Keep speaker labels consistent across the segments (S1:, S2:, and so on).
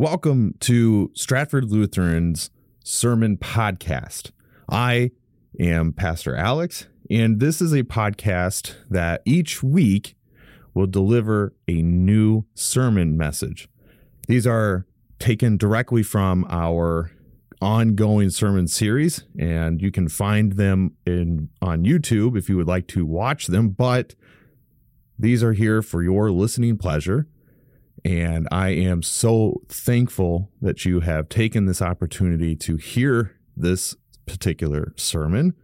S1: Welcome to Stratford Lutheran's Sermon Podcast. I am Pastor Alex, and this is a podcast that each week will deliver a new sermon message. These are taken directly from our ongoing sermon series, and you can find them in on YouTube if you would like to watch them. But these are here for your listening pleasure. And I am so thankful that you have taken this opportunity to hear this particular sermon.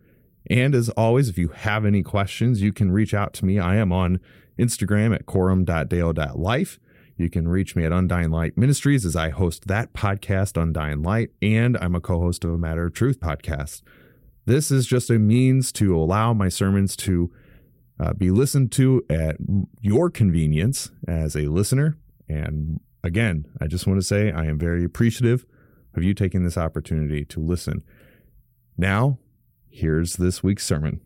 S1: And as always, if you have any questions, you can reach out to me. I am on Instagram at quorum.dale.life. You can reach me at Undying Light Ministries as I host that podcast, Undying Light, and I'm a co host of a Matter of Truth podcast. This is just a means to allow my sermons to uh, be listened to at your convenience as a listener. And again, I just want to say I am very appreciative of you taking this opportunity to listen. Now, here's this week's sermon.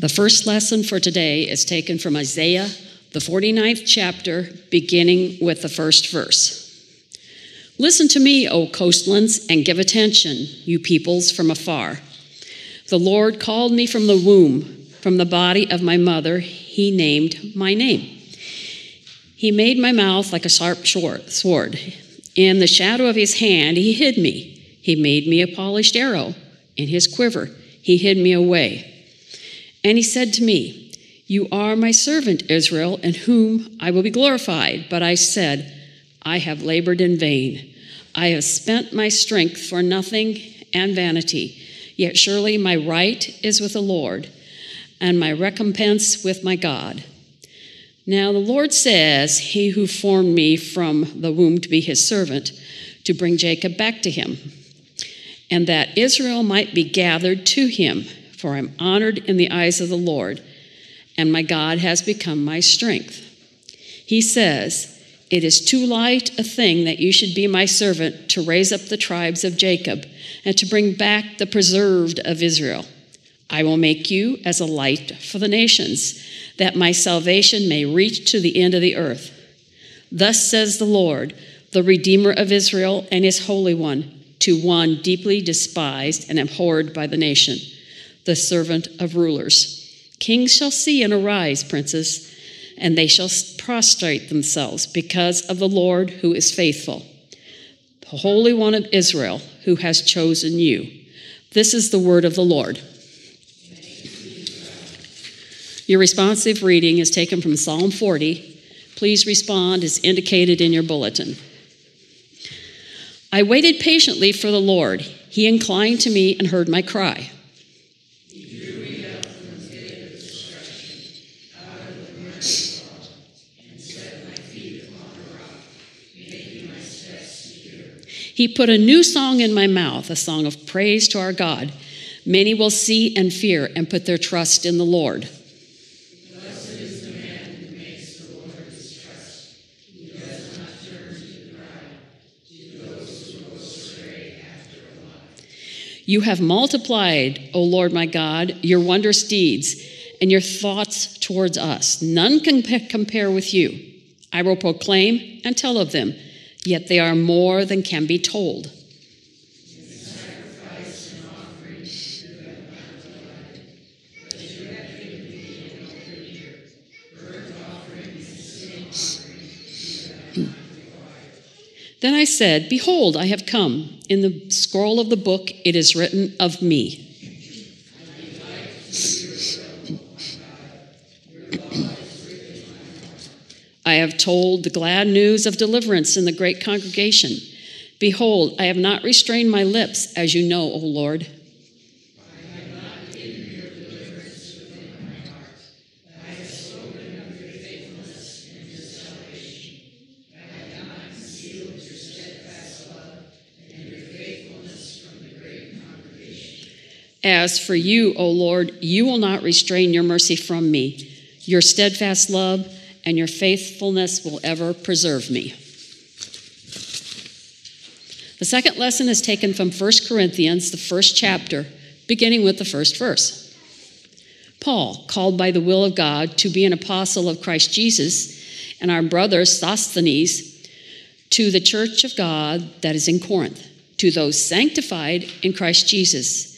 S2: The first lesson for today is taken from Isaiah, the 49th chapter, beginning with the first verse. Listen to me, O coastlands, and give attention, you peoples from afar. The Lord called me from the womb, from the body of my mother, he named my name. He made my mouth like a sharp sword. In the shadow of his hand, he hid me. He made me a polished arrow. In his quiver, he hid me away. And he said to me, You are my servant, Israel, in whom I will be glorified. But I said, I have labored in vain. I have spent my strength for nothing and vanity. Yet surely my right is with the Lord, and my recompense with my God. Now the Lord says, He who formed me from the womb to be his servant, to bring Jacob back to him, and that Israel might be gathered to him for I'm honored in the eyes of the Lord, and my God has become my strength. He says, It is too light a thing that you should be my servant to raise up the tribes of Jacob and to bring back the preserved of Israel. I will make you as a light for the nations, that my salvation may reach to the end of the earth. Thus says the Lord, the Redeemer of Israel and his Holy One, to one deeply despised and abhorred by the nation the servant of rulers. Kings shall see and arise, princes, and they shall prostrate themselves because of the Lord who is faithful, the Holy One of Israel who has chosen you. This is the word of the Lord. Your responsive reading is taken from Psalm 40. Please respond as indicated in your bulletin. I waited patiently for the Lord. He inclined to me and heard my cry. He put a new song in my mouth, a song of praise to our God. Many will see and fear and put their trust in the Lord. You have multiplied, O Lord my God, your wondrous deeds and your thoughts towards us. None can compare with you. I will proclaim and tell of them, yet they are more than can be told. Then I said, Behold, I have come. In the scroll of the book it is written of me. I have told the glad news of deliverance in the great congregation. Behold, I have not restrained my lips, as you know, O Lord. As for you, O Lord, you will not restrain your mercy from me. Your steadfast love and your faithfulness will ever preserve me. The second lesson is taken from 1 Corinthians, the first chapter, beginning with the first verse. Paul, called by the will of God to be an apostle of Christ Jesus, and our brother Sosthenes, to the church of God that is in Corinth, to those sanctified in Christ Jesus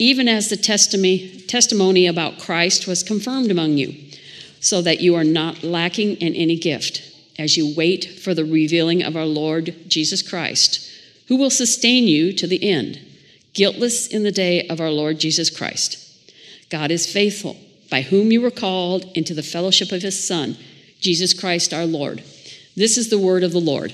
S2: even as the testimony, testimony about Christ was confirmed among you, so that you are not lacking in any gift as you wait for the revealing of our Lord Jesus Christ, who will sustain you to the end, guiltless in the day of our Lord Jesus Christ. God is faithful, by whom you were called into the fellowship of his Son, Jesus Christ our Lord. This is the word of the Lord.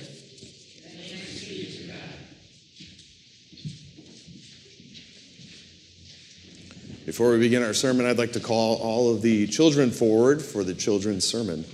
S1: Before we begin our sermon, I'd like to call all of the children forward for the children's sermon.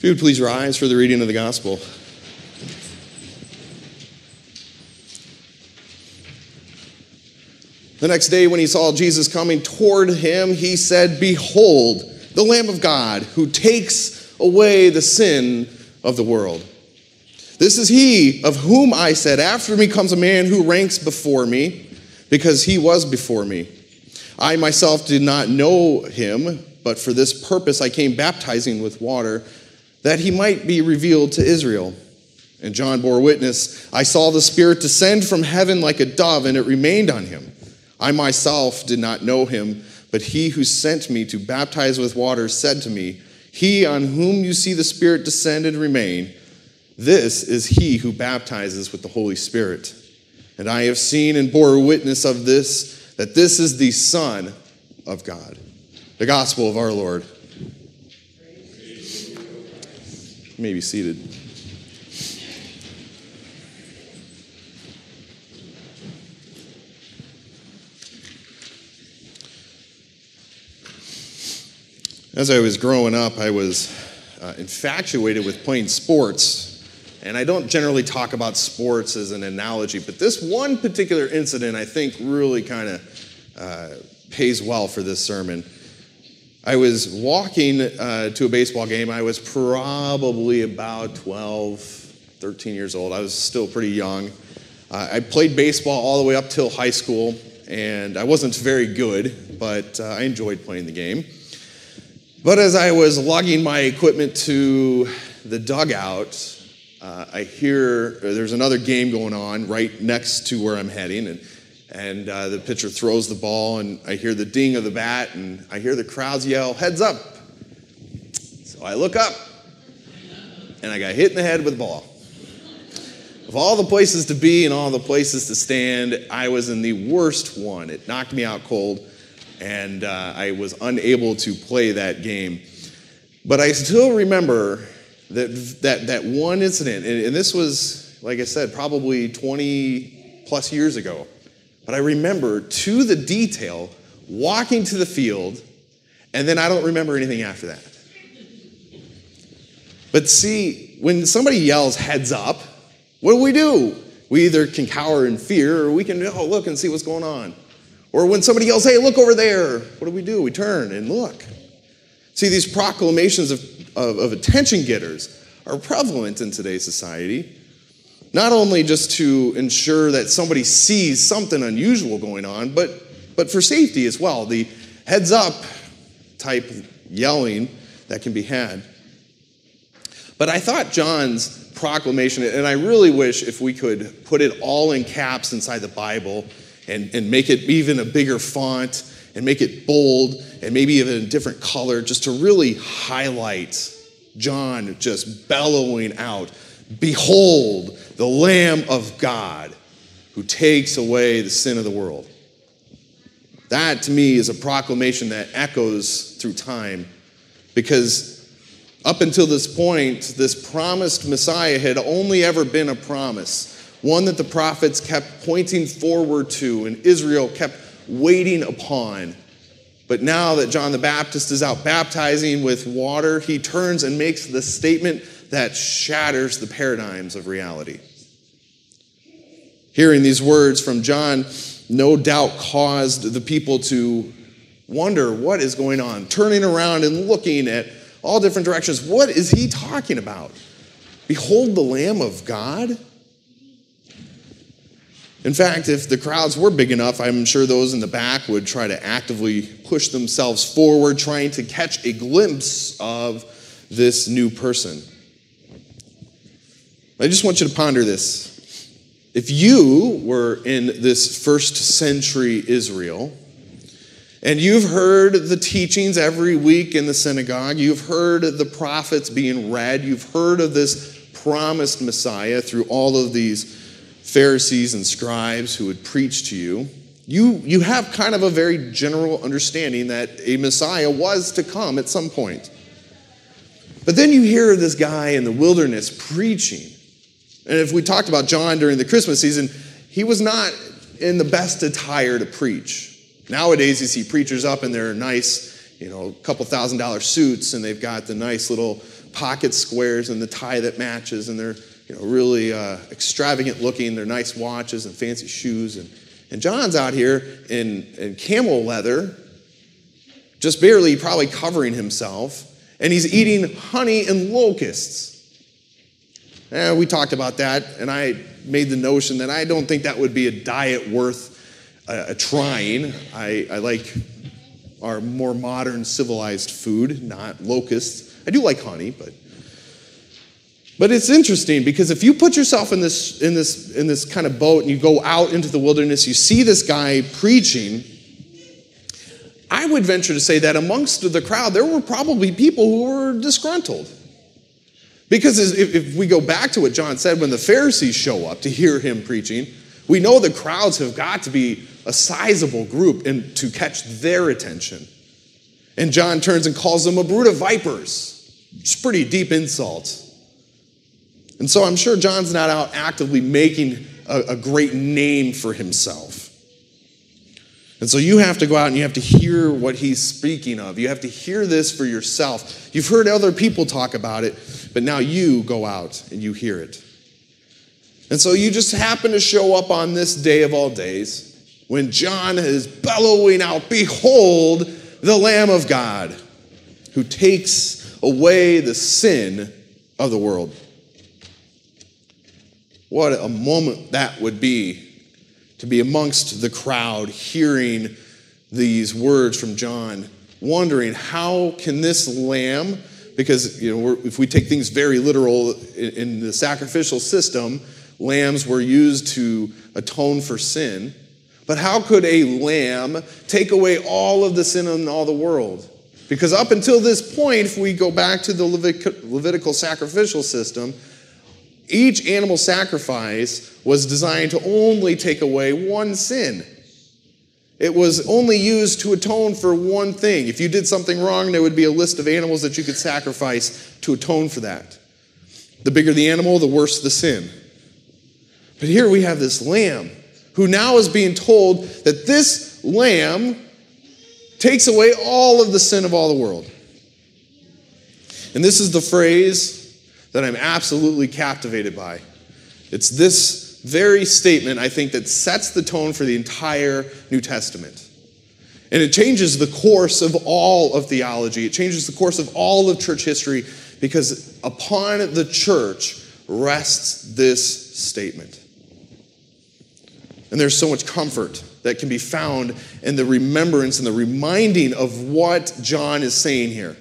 S1: If you would please rise for the reading of the gospel. The next day, when he saw Jesus coming toward him, he said, Behold, the Lamb of God who takes away the sin of the world. This is he of whom I said, After me comes a man who ranks before me, because he was before me. I myself did not know him, but for this purpose I came baptizing with water, that he might be revealed to Israel. And John bore witness I saw the Spirit descend from heaven like a dove, and it remained on him. I myself did not know him, but he who sent me to baptize with water said to me, He on whom you see the Spirit descend and remain, this is he who baptizes with the Holy Spirit. And I have seen and bore witness of this, that this is the Son of God. The gospel of our Lord. You may be seated. As I was growing up, I was uh, infatuated with playing sports. And I don't generally talk about sports as an analogy, but this one particular incident I think really kind of uh, pays well for this sermon. I was walking uh, to a baseball game. I was probably about 12, 13 years old. I was still pretty young. Uh, I played baseball all the way up till high school, and I wasn't very good, but uh, I enjoyed playing the game. But as I was lugging my equipment to the dugout, uh, I hear there's another game going on right next to where I'm heading, and, and uh, the pitcher throws the ball, and I hear the ding of the bat, and I hear the crowds yell, Heads up! So I look up, and I got hit in the head with a ball. Of all the places to be and all the places to stand, I was in the worst one. It knocked me out cold and uh, I was unable to play that game. But I still remember that, that, that one incident, and, and this was, like I said, probably 20 plus years ago. But I remember to the detail walking to the field, and then I don't remember anything after that. But see, when somebody yells heads up, what do we do? We either can cower in fear or we can oh, look and see what's going on. Or when somebody yells, hey, look over there, what do we do? We turn and look. See, these proclamations of, of, of attention getters are prevalent in today's society, not only just to ensure that somebody sees something unusual going on, but, but for safety as well. The heads up type yelling that can be had. But I thought John's proclamation, and I really wish if we could put it all in caps inside the Bible and, and make it even a bigger font and make it bold and maybe even a different color just to really highlight John just bellowing out Behold, the Lamb of God who takes away the sin of the world. That to me is a proclamation that echoes through time because up until this point, this promised Messiah had only ever been a promise one that the prophets kept pointing forward to and Israel kept waiting upon. But now that John the Baptist is out baptizing with water, he turns and makes the statement that shatters the paradigms of reality. Hearing these words from John no doubt caused the people to wonder what is going on, turning around and looking at all different directions. What is he talking about? Behold the Lamb of God in fact, if the crowds were big enough, I'm sure those in the back would try to actively push themselves forward, trying to catch a glimpse of this new person. I just want you to ponder this. If you were in this first century Israel, and you've heard the teachings every week in the synagogue, you've heard the prophets being read, you've heard of this promised Messiah through all of these Pharisees and scribes who would preach to you, you, you have kind of a very general understanding that a Messiah was to come at some point. But then you hear this guy in the wilderness preaching. And if we talked about John during the Christmas season, he was not in the best attire to preach. Nowadays, you see preachers up in their nice, you know, couple thousand dollar suits, and they've got the nice little pocket squares and the tie that matches, and they're you know, really uh, extravagant looking. They're nice watches and fancy shoes. And, and John's out here in, in camel leather, just barely probably covering himself, and he's eating honey and locusts. Eh, we talked about that, and I made the notion that I don't think that would be a diet worth uh, a trying. I, I like our more modern civilized food, not locusts. I do like honey, but but it's interesting because if you put yourself in this in this in this kind of boat and you go out into the wilderness, you see this guy preaching. I would venture to say that amongst the crowd, there were probably people who were disgruntled. Because if, we go back to what John said, when the Pharisees show up to hear him preaching, we know the crowds have got to be a sizable group and to catch their attention. And John turns and calls them a brood of vipers. It's pretty deep insult. And so I'm sure John's not out actively making a, a great name for himself. And so you have to go out and you have to hear what he's speaking of. You have to hear this for yourself. You've heard other people talk about it, but now you go out and you hear it. And so you just happen to show up on this day of all days when John is bellowing out, Behold the Lamb of God who takes away the sin of the world. What a moment that would be to be amongst the crowd hearing these words from John, wondering how can this lamb, because you know if we take things very literal in, in the sacrificial system, lambs were used to atone for sin. But how could a lamb take away all of the sin in all the world? Because up until this point, if we go back to the Levitical sacrificial system, each animal sacrifice was designed to only take away one sin. It was only used to atone for one thing. If you did something wrong, there would be a list of animals that you could sacrifice to atone for that. The bigger the animal, the worse the sin. But here we have this lamb who now is being told that this lamb takes away all of the sin of all the world. And this is the phrase that I'm absolutely captivated by. It's this very statement, I think, that sets the tone for the entire New Testament. And it changes the course of all of theology, it changes the course of all of church history because upon the church rests this statement. And there's so much comfort that can be found in the remembrance and the reminding of what John is saying here.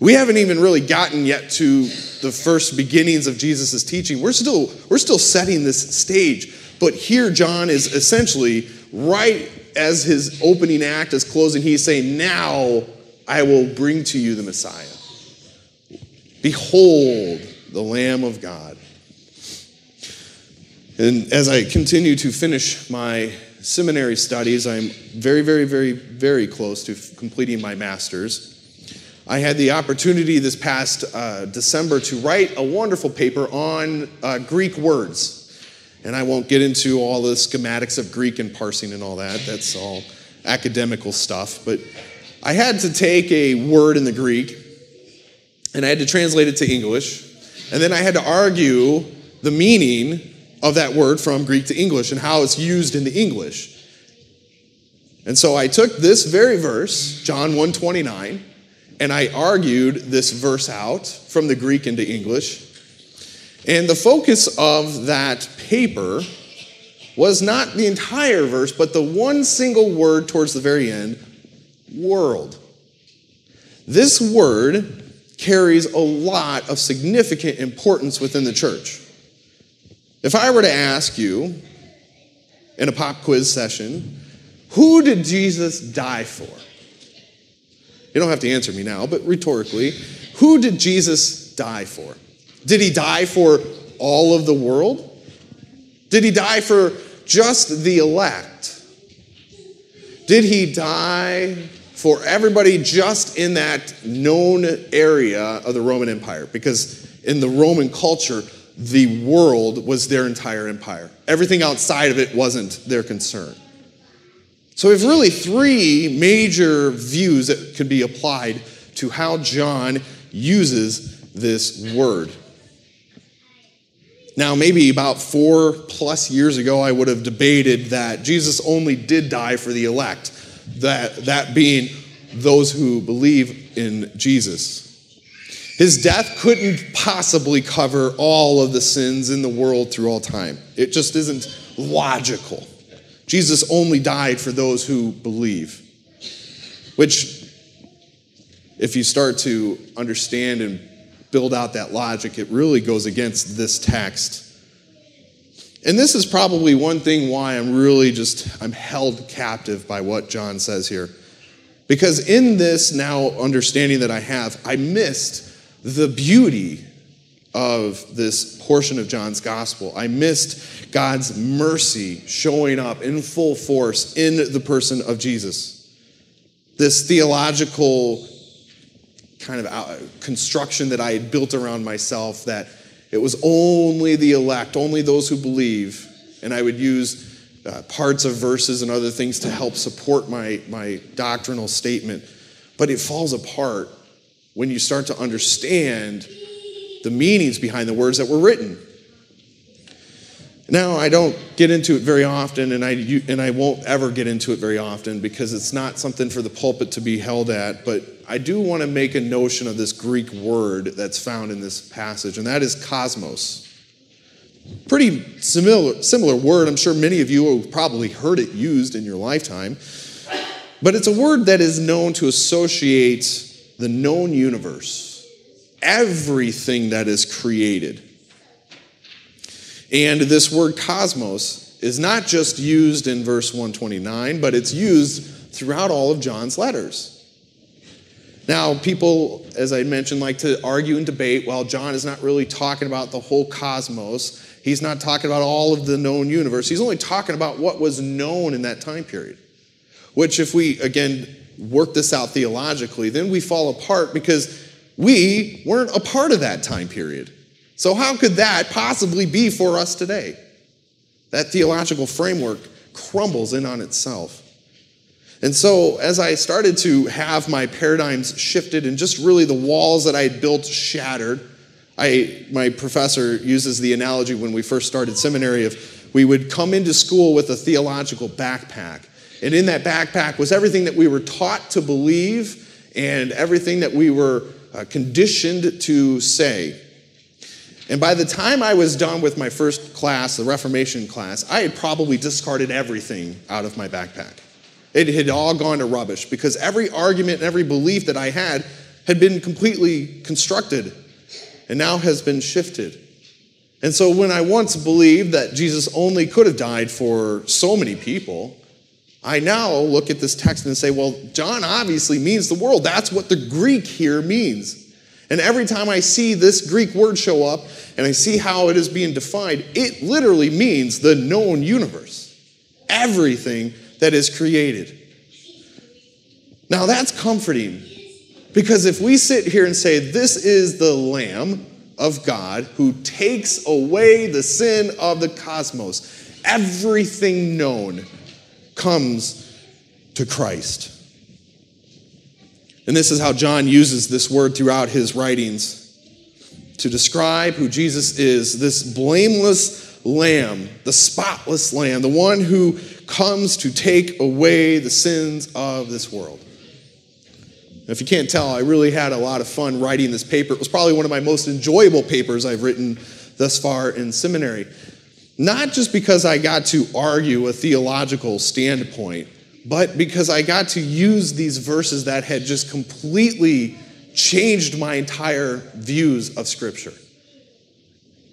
S1: We haven't even really gotten yet to the first beginnings of Jesus' teaching. We're still, we're still setting this stage. But here, John is essentially right as his opening act is closing, he's saying, Now I will bring to you the Messiah. Behold, the Lamb of God. And as I continue to finish my seminary studies, I'm very, very, very, very close to completing my master's. I had the opportunity this past uh, December to write a wonderful paper on uh, Greek words. And I won't get into all the schematics of Greek and parsing and all that. That's all academical stuff. But I had to take a word in the Greek and I had to translate it to English. And then I had to argue the meaning of that word from Greek to English and how it's used in the English. And so I took this very verse, John 129, and I argued this verse out from the Greek into English. And the focus of that paper was not the entire verse, but the one single word towards the very end world. This word carries a lot of significant importance within the church. If I were to ask you in a pop quiz session, who did Jesus die for? You don't have to answer me now, but rhetorically, who did Jesus die for? Did he die for all of the world? Did he die for just the elect? Did he die for everybody just in that known area of the Roman Empire? Because in the Roman culture, the world was their entire empire. Everything outside of it wasn't their concern. So we have really three major views that could be applied to how John uses this word. Now, maybe about four plus years ago, I would have debated that Jesus only did die for the elect, that, that being those who believe in Jesus. His death couldn't possibly cover all of the sins in the world through all time. It just isn't logical. Jesus only died for those who believe, which, if you start to understand and build out that logic, it really goes against this text. And this is probably one thing why I'm really just I'm held captive by what John says here. Because in this now understanding that I have, I missed the beauty of this portion of John's gospel. I missed God's mercy showing up in full force in the person of Jesus. This theological kind of construction that I had built around myself that it was only the elect, only those who believe. And I would use uh, parts of verses and other things to help support my, my doctrinal statement. But it falls apart when you start to understand the meanings behind the words that were written. Now, I don't get into it very often, and I, and I won't ever get into it very often because it's not something for the pulpit to be held at, but I do want to make a notion of this Greek word that's found in this passage, and that is cosmos. Pretty similar, similar word. I'm sure many of you have probably heard it used in your lifetime, but it's a word that is known to associate the known universe, everything that is created and this word cosmos is not just used in verse 129, but it's used throughout all of John's letters. Now, people, as I mentioned, like to argue and debate. Well, John is not really talking about the whole cosmos. He's not talking about all of the known universe. He's only talking about what was known in that time period. Which, if we, again, work this out theologically, then we fall apart because we weren't a part of that time period. So, how could that possibly be for us today? That theological framework crumbles in on itself. And so, as I started to have my paradigms shifted and just really the walls that I had built shattered, I, my professor uses the analogy when we first started seminary of we would come into school with a theological backpack. And in that backpack was everything that we were taught to believe and everything that we were uh, conditioned to say. And by the time I was done with my first class, the Reformation class, I had probably discarded everything out of my backpack. It had all gone to rubbish because every argument and every belief that I had had been completely constructed and now has been shifted. And so when I once believed that Jesus only could have died for so many people, I now look at this text and say, well, John obviously means the world. That's what the Greek here means. And every time I see this Greek word show up and I see how it is being defined, it literally means the known universe, everything that is created. Now that's comforting because if we sit here and say, This is the Lamb of God who takes away the sin of the cosmos, everything known comes to Christ. And this is how John uses this word throughout his writings to describe who Jesus is this blameless lamb, the spotless lamb, the one who comes to take away the sins of this world. If you can't tell, I really had a lot of fun writing this paper. It was probably one of my most enjoyable papers I've written thus far in seminary. Not just because I got to argue a theological standpoint, but because I got to use these verses that had just completely changed my entire views of Scripture.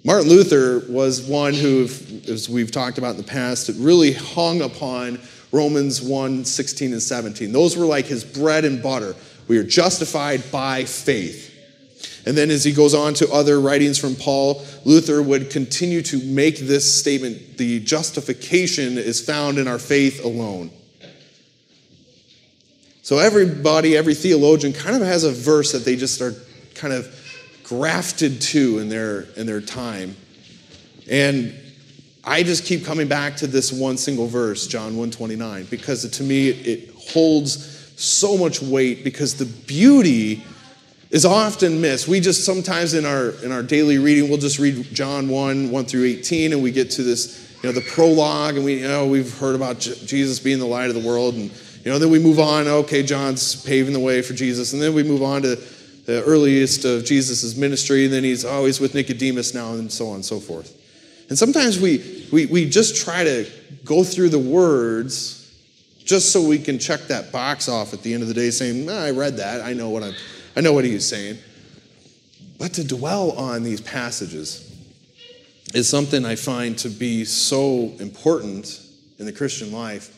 S1: Martin Luther was one who, as we've talked about in the past, it really hung upon Romans 1 16 and 17. Those were like his bread and butter. We are justified by faith. And then as he goes on to other writings from Paul, Luther would continue to make this statement the justification is found in our faith alone. So everybody, every theologian kind of has a verse that they just are kind of grafted to in their in their time. And I just keep coming back to this one single verse, John 129, because to me it holds so much weight because the beauty is often missed. We just sometimes in our in our daily reading, we'll just read John 1, 1 through 18, and we get to this, you know, the prologue, and we you know we've heard about Jesus being the light of the world and you know, then we move on, okay, John's paving the way for Jesus. And then we move on to the earliest of Jesus' ministry, and then he's always with Nicodemus now, and so on and so forth. And sometimes we, we, we just try to go through the words just so we can check that box off at the end of the day saying, "Ah, I read that, I know what I'm, I know what he's saying. But to dwell on these passages is something I find to be so important in the Christian life.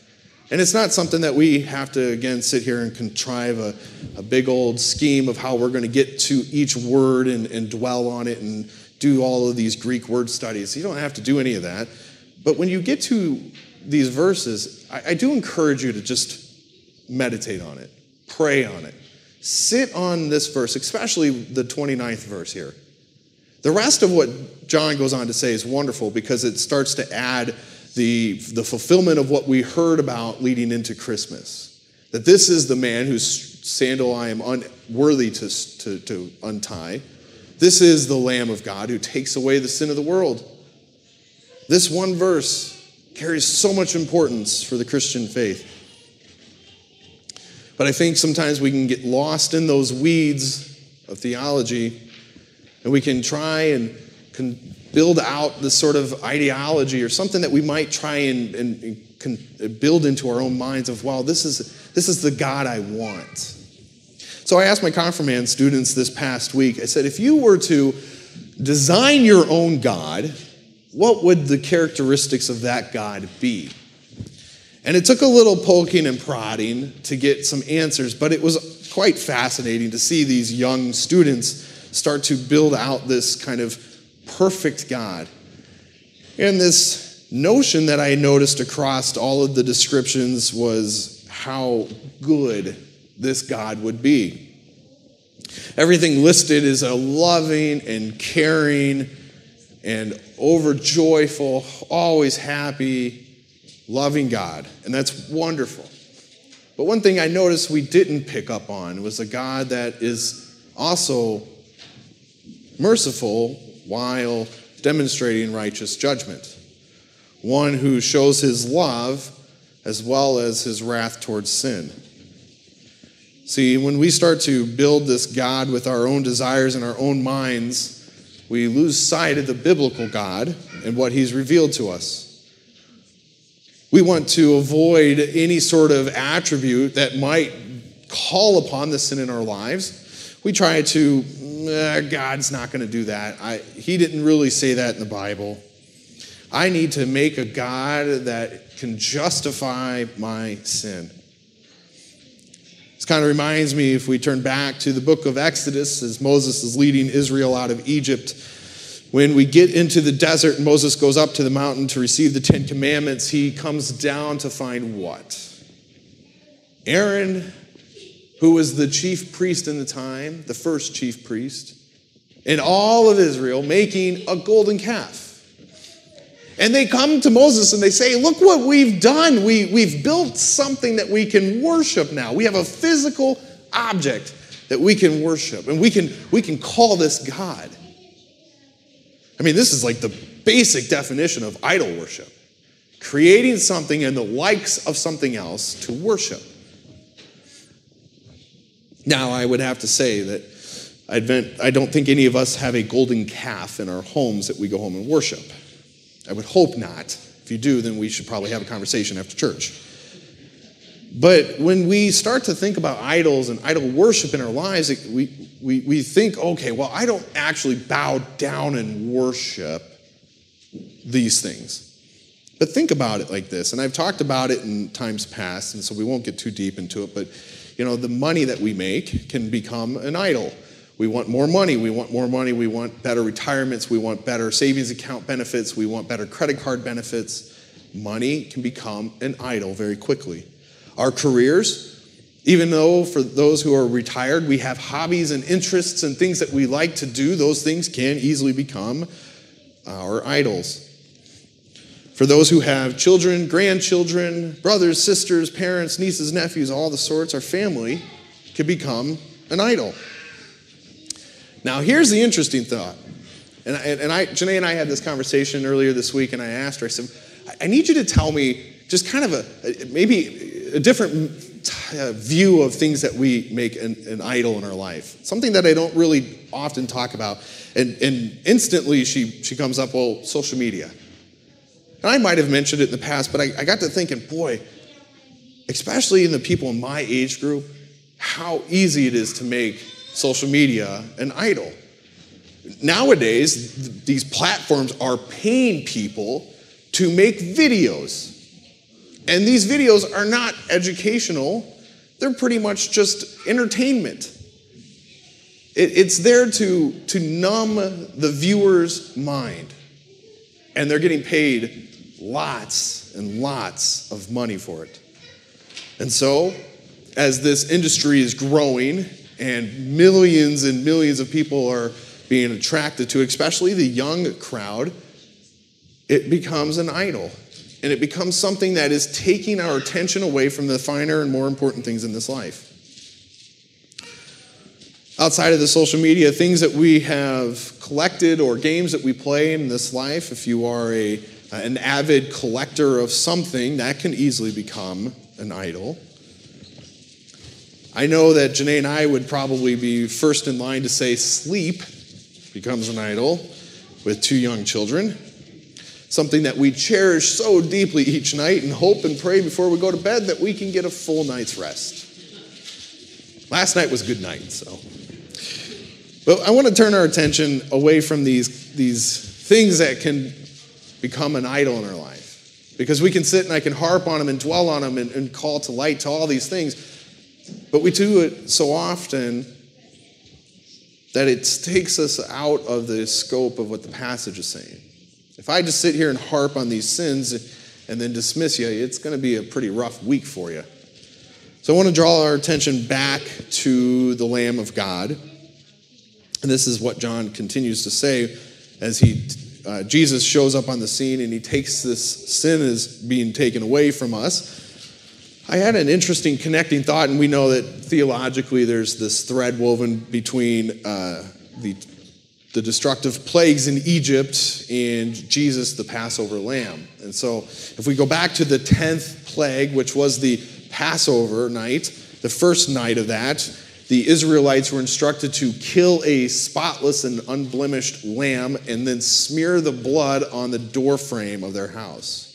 S1: And it's not something that we have to, again, sit here and contrive a, a big old scheme of how we're going to get to each word and, and dwell on it and do all of these Greek word studies. You don't have to do any of that. But when you get to these verses, I, I do encourage you to just meditate on it, pray on it, sit on this verse, especially the 29th verse here. The rest of what John goes on to say is wonderful because it starts to add the, the fulfillment of what we heard about leading into Christmas. That this is the man whose sandal I am unworthy to, to, to untie. This is the Lamb of God who takes away the sin of the world. This one verse carries so much importance for the Christian faith. But I think sometimes we can get lost in those weeds of theology and we can try and can build out this sort of ideology or something that we might try and, and, and build into our own minds of, wow, this is, this is the God I want. So I asked my confirmand students this past week, I said, if you were to design your own God, what would the characteristics of that God be? And it took a little poking and prodding to get some answers, but it was quite fascinating to see these young students start to build out this kind of perfect God. And this notion that I noticed across all of the descriptions was how good this God would be. Everything listed is a loving and caring and overjoyful, always happy, loving God. And that's wonderful. But one thing I noticed we didn't pick up on was a God that is also merciful while demonstrating righteous judgment. One who shows his love as well as his wrath towards sin. See, when we start to build this God with our own desires and our own minds, we lose sight of the biblical God and what he's revealed to us. We want to avoid any sort of attribute that might call upon the sin in our lives. We try to, eh, God's not going to do that. I, he didn't really say that in the Bible. I need to make a God that can justify my sin. This kind of reminds me if we turn back to the book of Exodus as Moses is leading Israel out of Egypt. When we get into the desert and Moses goes up to the mountain to receive the Ten Commandments, he comes down to find what? Aaron, who was the chief priest in the time, the first chief priest, in all of Israel, making a golden calf. And they come to Moses and they say, Look what we've done. We, we've built something that we can worship now. We have a physical object that we can worship, and we can, we can call this God. I mean, this is like the basic definition of idol worship creating something in the likes of something else to worship. Now, I would have to say that I don't think any of us have a golden calf in our homes that we go home and worship. I would hope not. If you do, then we should probably have a conversation after church. But when we start to think about idols and idol worship in our lives, we, we, we think, okay, well, I don't actually bow down and worship these things. But think about it like this, and I've talked about it in times past, and so we won't get too deep into it, but you know, the money that we make can become an idol. We want more money. We want more money. We want better retirements. We want better savings account benefits. We want better credit card benefits. Money can become an idol very quickly. Our careers, even though for those who are retired, we have hobbies and interests and things that we like to do, those things can easily become our idols. For those who have children, grandchildren, brothers, sisters, parents, nieces, nephews, all the sorts, our family can become an idol. Now, here's the interesting thought. And, I, and I, Janae and I had this conversation earlier this week, and I asked her, I said, I need you to tell me just kind of a, maybe a different uh, view of things that we make an, an, idol in our life. Something that I don't really often talk about. And, and instantly she, she comes up, well, social media. And I might have mentioned it in the past, but I, I got to thinking, boy, especially in the people in my age group, how easy it is to make social media an idol. Nowadays, th- these platforms are paying people to make videos. And these videos are not educational, they're pretty much just entertainment. It, it's there to, to numb the viewer's mind. And they're getting paid lots and lots of money for it. And so, as this industry is growing and millions and millions of people are being attracted to, especially the young crowd, it becomes an idol. And it becomes something that is taking our attention away from the finer and more important things in this life. Outside of the social media, things that we have collected or games that we play in this life, if you are a, uh, an avid collector of something, that can easily become an idol. I know that Janae and I would probably be first in line to say sleep becomes an idol with two young children. Something that we cherish so deeply each night and hope and pray before we go to bed that we can get a full night's rest. Last night was good night, so. But I want to turn our attention away from these, these things that can become an idol in our life. Because we can sit and I can harp on them and dwell on them and, and call to light to all these things. But we do it so often that it takes us out of the scope of what the passage is saying. If I just sit here and harp on these sins and then dismiss you, it's going to be a pretty rough week for you. So I want to draw our attention back to the Lamb of God. And this is what John continues to say as he uh, Jesus shows up on the scene and he takes this sin as being taken away from us I had an interesting connecting thought, and we know that theologically there's this thread woven between uh, the, the destructive plagues in Egypt and Jesus, the Passover lamb. And so, if we go back to the 10th plague, which was the Passover night, the first night of that, the Israelites were instructed to kill a spotless and unblemished lamb and then smear the blood on the doorframe of their house.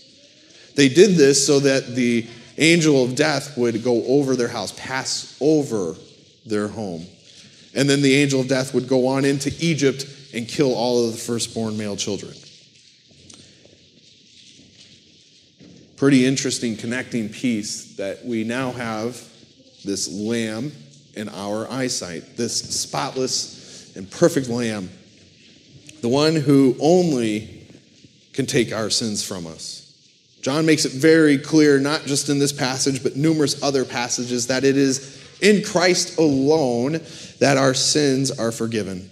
S1: They did this so that the angel of death would go over their house, pass over their home. And then the angel of death would go on into Egypt and kill all of the firstborn male children. Pretty interesting connecting piece that we now have this lamb in our eyesight, this spotless and perfect lamb, the one who only can take our sins from us. John makes it very clear, not just in this passage, but numerous other passages, that it is in Christ alone that our sins are forgiven.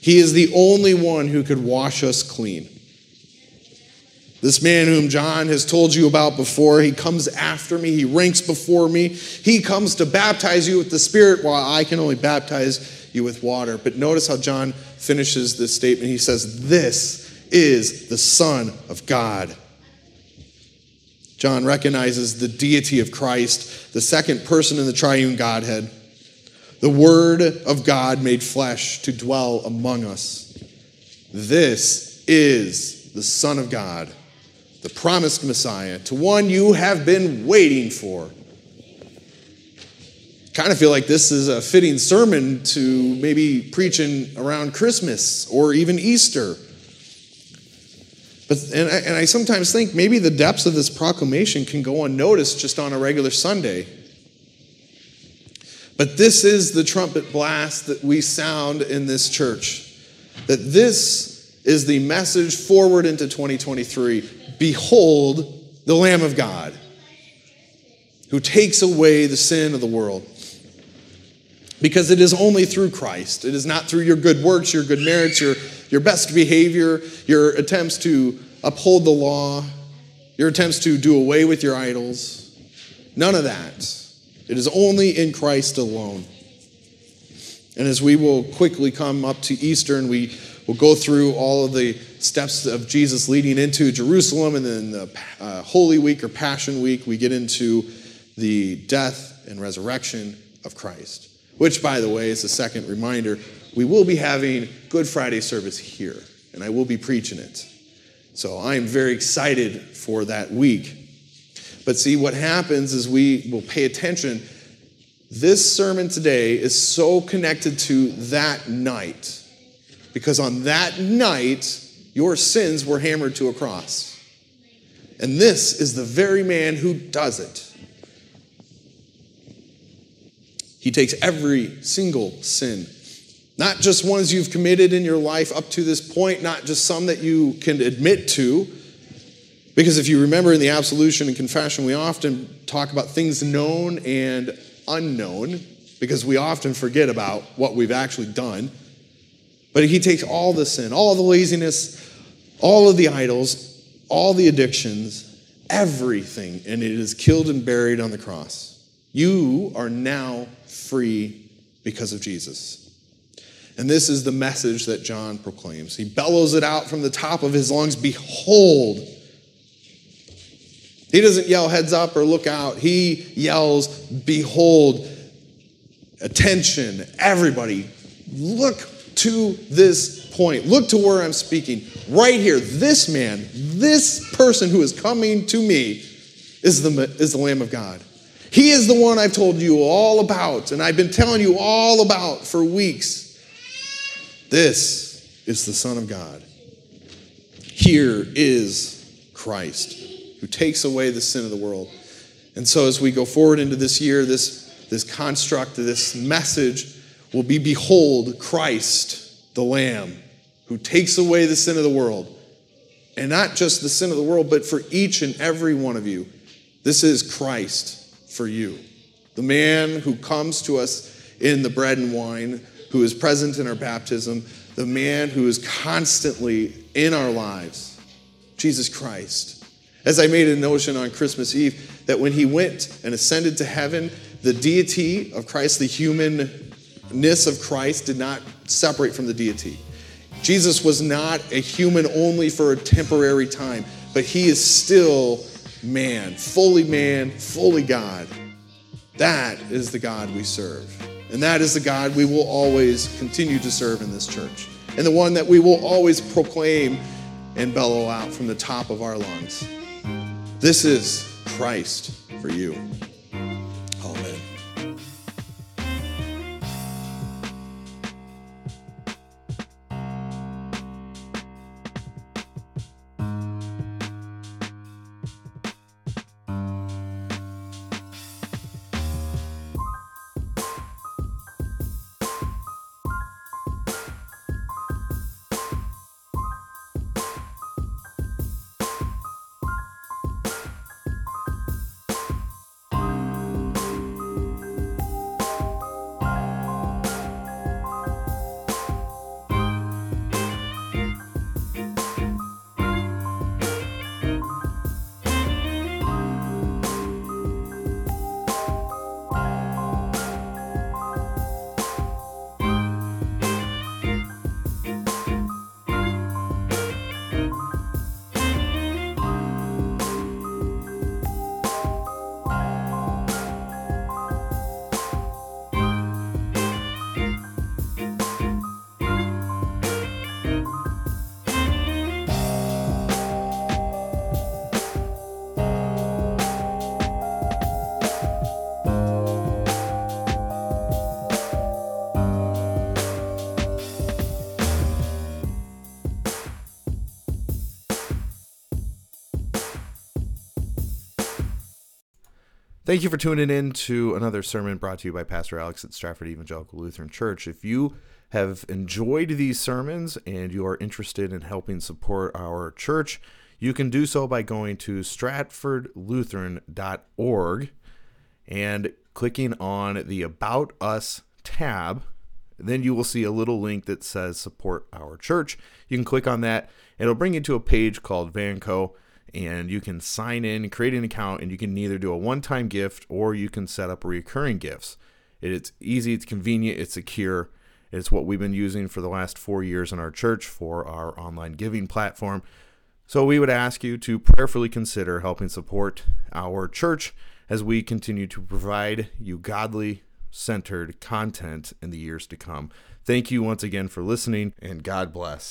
S1: He is the only one who could wash us clean. This man whom John has told you about before, he comes after me, he ranks before me. He comes to baptize you with the Spirit while I can only baptize you with water. But notice how John finishes this statement. He says, This is the Son of God. John recognizes the deity of Christ, the second person in the triune Godhead, the Word of God made flesh to dwell among us. This is the Son of God, the promised Messiah, to one you have been waiting for. Kind of feel like this is a fitting sermon to maybe preaching around Christmas or even Easter but, and I, and I sometimes think maybe the depths of this proclamation can go unnoticed just on a regular Sunday. But this is the trumpet blast that we sound in this church. That this is the message forward into 2023. Behold the Lamb of God who takes away the sin of the world. Because it is only through Christ. It is not through your good works, your good merits, your your best behavior, your attempts to uphold the law, your attempts to do away with your idols. None of that. It is only in Christ alone. And as we will quickly come up to Easter and we will go through all of the steps of Jesus leading into Jerusalem and then the uh, Holy Week or Passion Week, we get into the death and resurrection of Christ. Which, by the way, is a second reminder we will be having Good Friday service here, and I will be preaching it. So I am very excited for that week. But see, what happens is we will pay attention. This sermon today is so connected to that night, because on that night, your sins were hammered to a cross. And this is the very man who does it. He takes every single sin, not just ones you've committed in your life up to this point, not just some that you can admit to. Because if you remember in the absolution and confession, we often talk about things known and unknown, because we often forget about what we've actually done. But he takes all the sin, all the laziness, all of the idols, all the addictions, everything, and it is killed and buried on the cross. You are now free because of Jesus. And this is the message that John proclaims. He bellows it out from the top of his lungs Behold! He doesn't yell heads up or look out. He yells, Behold! Attention, everybody, look to this point. Look to where I'm speaking. Right here, this man, this person who is coming to me is the, is the Lamb of God. He is the one I've told you all about, and I've been telling you all about for weeks. This is the Son of God. Here is Christ who takes away the sin of the world. And so, as we go forward into this year, this, this construct, this message will be Behold, Christ, the Lamb, who takes away the sin of the world. And not just the sin of the world, but for each and every one of you. This is Christ for you. The man who comes to us in the bread and wine, who is present in our baptism, the man who is constantly in our lives, Jesus Christ. As I made a notion on Christmas Eve, that when he went and ascended to heaven, the deity of Christ, the humanness of Christ, did not separate from the deity. Jesus was not a human only for a temporary time, but he is still man, fully man, fully God. That is the God we serve. And that is the God we will always continue to serve in this church. And the one that we will always proclaim and bellow out from the top of our lungs. This is Christ for you.
S3: Thank you for tuning in to another sermon brought to you by Pastor Alex at Stratford Evangelical Lutheran Church. If you have enjoyed these sermons and you are interested in helping support our church, you can do so by going to stratfordlutheran.org and clicking on the About Us tab. Then you will see a little link that says Support Our Church. You can click on that, it'll bring you to a page called Vanco and you can sign in, create an account, and you can either do a one time gift or you can set up recurring gifts. It's easy, it's convenient, it's secure. It's what we've been using for the last four years in our church for our online giving platform. So we would ask you to prayerfully consider helping support our church
S1: as we continue to provide you godly centered content in the years to come. Thank you once again for listening, and God bless.